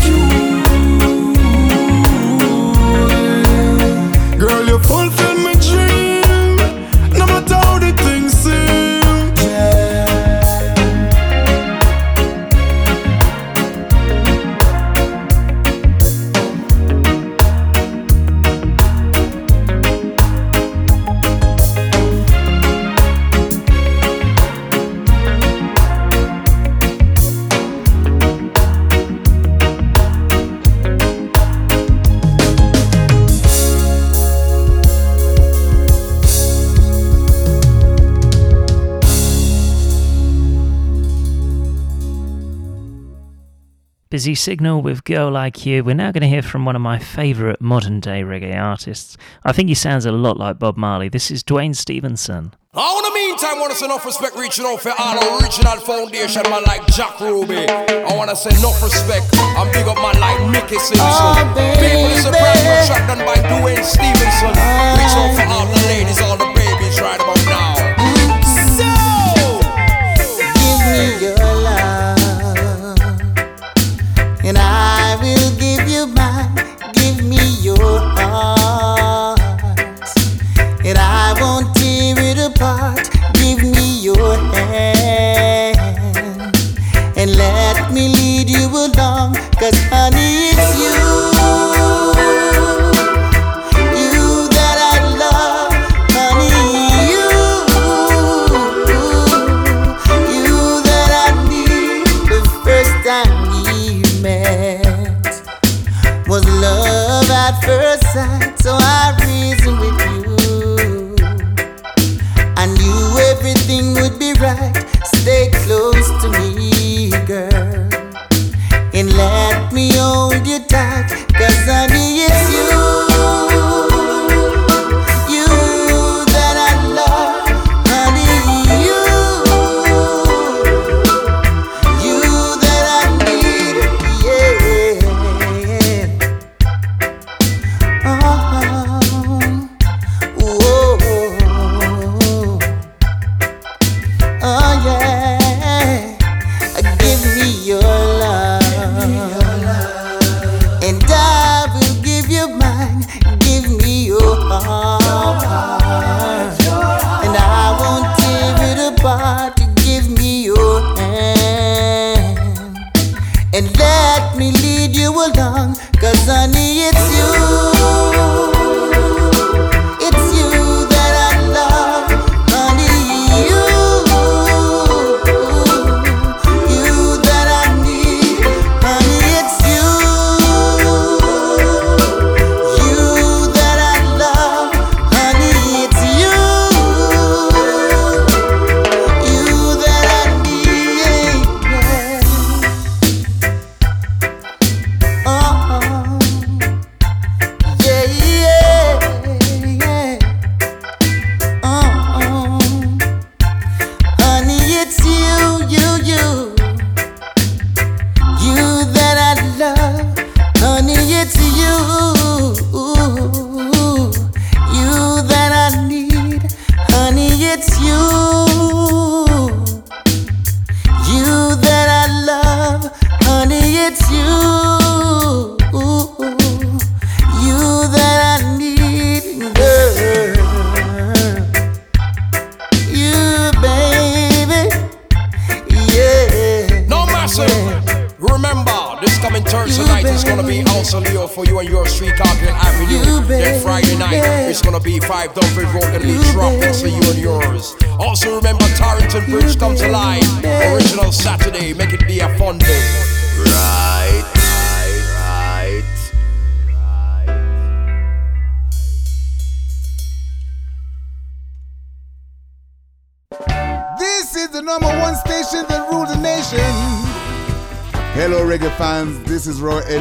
Busy Signal with Girl Like You. We're now going to hear from one of my favourite modern day reggae artists. I think he sounds a lot like Bob Marley. This is Duane Stephenson. Now, in the meantime, I want to say enough respect reaching out for all original foundation man like Jack Ruby. I want to say enough respect and big up man like Mickey Simpson. Oh, People is a baby. brand track done by Duane Stephenson. Reach out for all the ladies, all the babies right about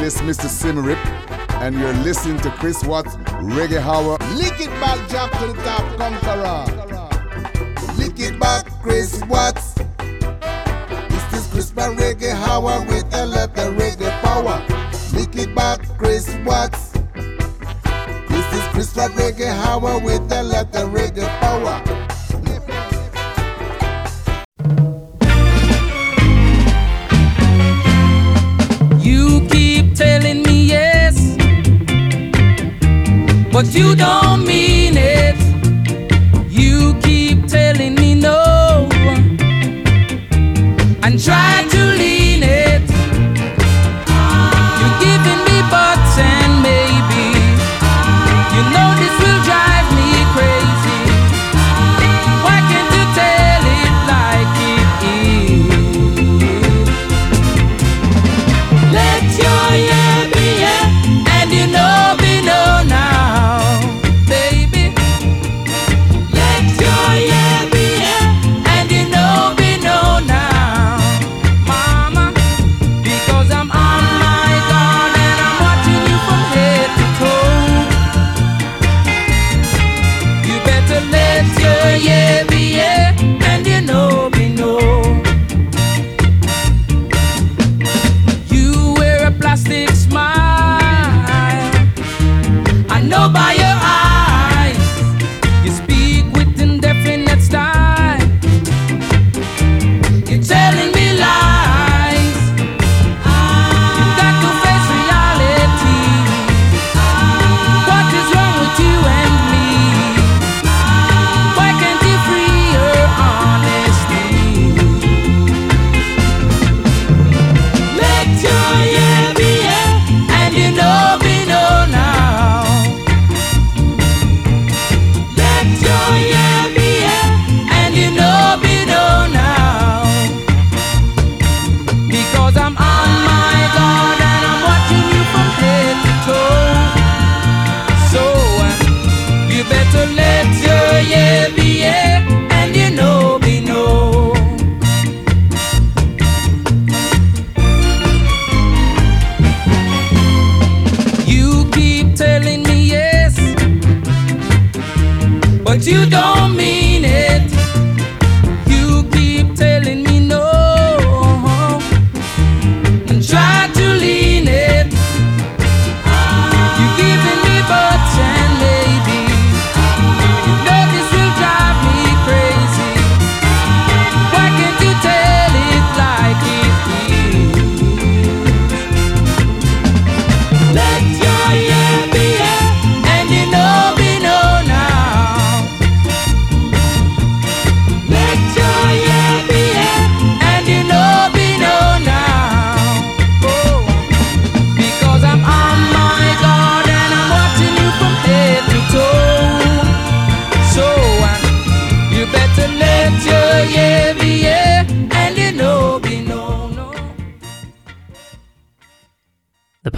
It's Mr. Symarip, and you're listening to Chris Watts Reggae Hour. Lick it back, Jack to the top, conqueror. Lick it back, Chris Watts. This is Chris Watts Reggae Hour with a lot of Reggae Power. Lick it back, Chris Watts. This is Chris Watts Reggae Hour with a lot of Reggae Power. what you don't mean.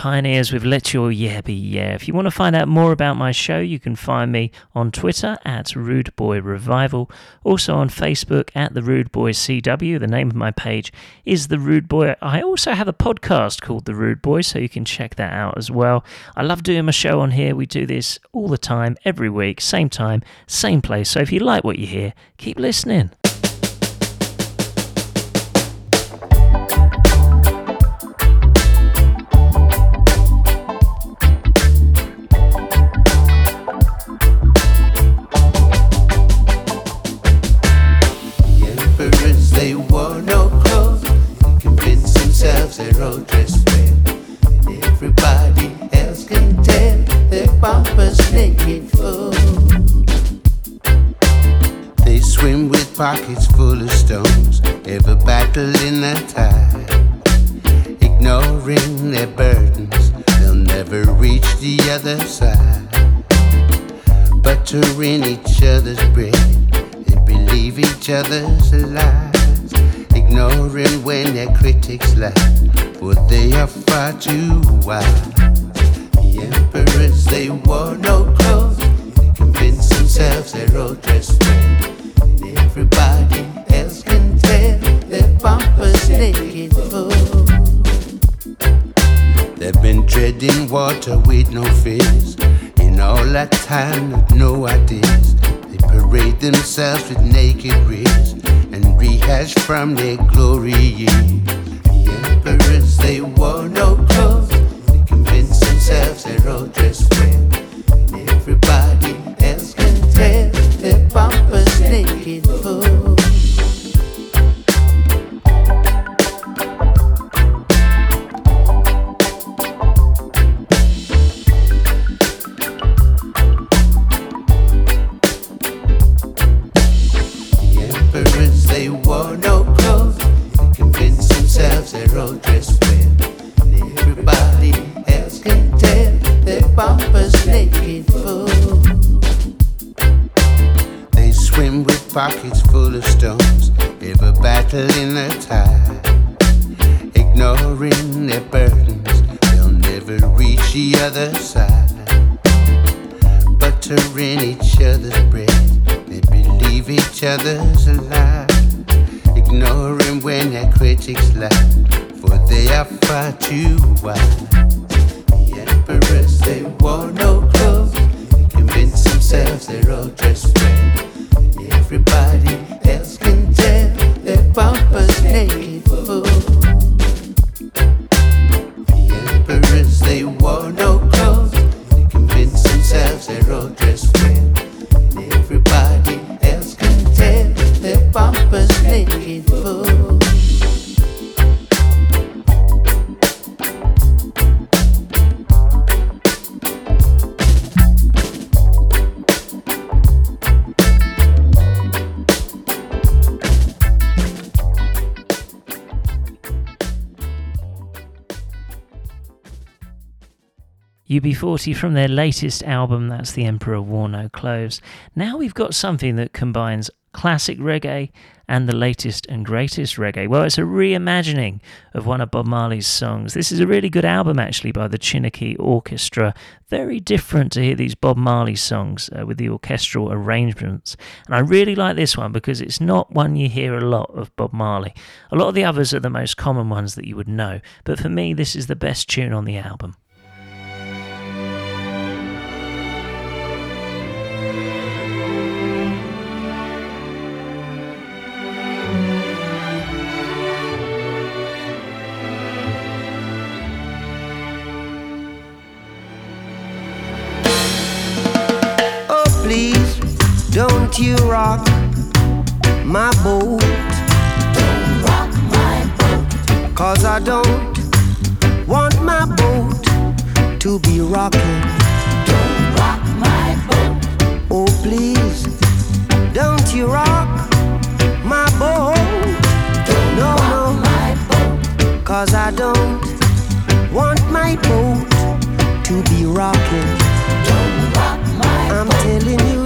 pioneers with Let Your Yeah Be Yeah. If you want to find out more about my show, you can find me on Twitter at Rude Boy Revival, also on Facebook at The Rude Boy CW. The name of my page is The Rude Boy. I also have a podcast called The Rude Boy, so you can check that out as well. I love doing my show on here. We do this all the time, every week, same time, same place. So if you like what you hear, keep listening. pockets full of stones, ever battling the tide, ignoring their burdens, they'll never reach the other side. Buttering each other's bread, they believe each other's lies, ignoring when their critics laugh, for they are far too wise. The emperors, they wore no clothes, they convinced themselves they're all dressed well. Everybody else can tell their bumpers naked full. They've been treading water with no fears. In all that time, no ideas. They parade themselves with naked rears and rehash from their glory years. The emperors, they wore no clothes. They convince themselves they're all dressed well. Bumpers naked full. Pockets full of stones, ever battling the UB40 from their latest album, that's The Emperor Wore No Clothes. Now we've got something that combines classic reggae and the latest and greatest reggae. Well, it's a reimagining of one of Bob Marley's songs. This is a really good album, actually, by the Chineke Orchestra. Very different to hear these Bob Marley songs uh, with the orchestral arrangements. And I really like this one because it's not one you hear a lot of Bob Marley. A lot of the others are the most common ones that you would know. But for me, this is the best tune on the album. Rock my boat. Don't rock my boat. Cause I don't want my boat to be rocking. Don't rock my boat. Oh, please, don't you rock my boat. Don't no, no. my boat. Cause I don't want my boat to be rocking. Don't rock my I'm telling you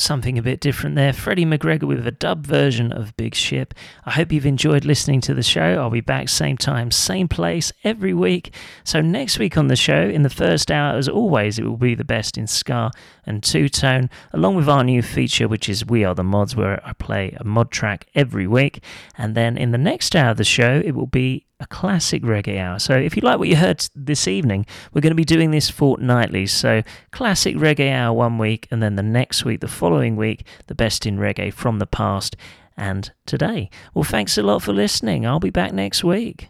something a bit different there. Freddie McGregor with a dub version of Big Ship. I hope you've enjoyed listening to the show. I'll be back same time, same place every week. So next week on the show, in the first hour, as always, it will be the best in Ska and two tone, along with our new feature, which is We Are the Mods, where I play a mod track every week. And then in the next hour of the show, it will be a classic reggae hour. So if you like what you heard this evening, we're going to be doing this fortnightly. So classic reggae hour one week, and then the next week, the following week, the best in reggae from the past and today. Well, thanks a lot for listening. I'll be back next week.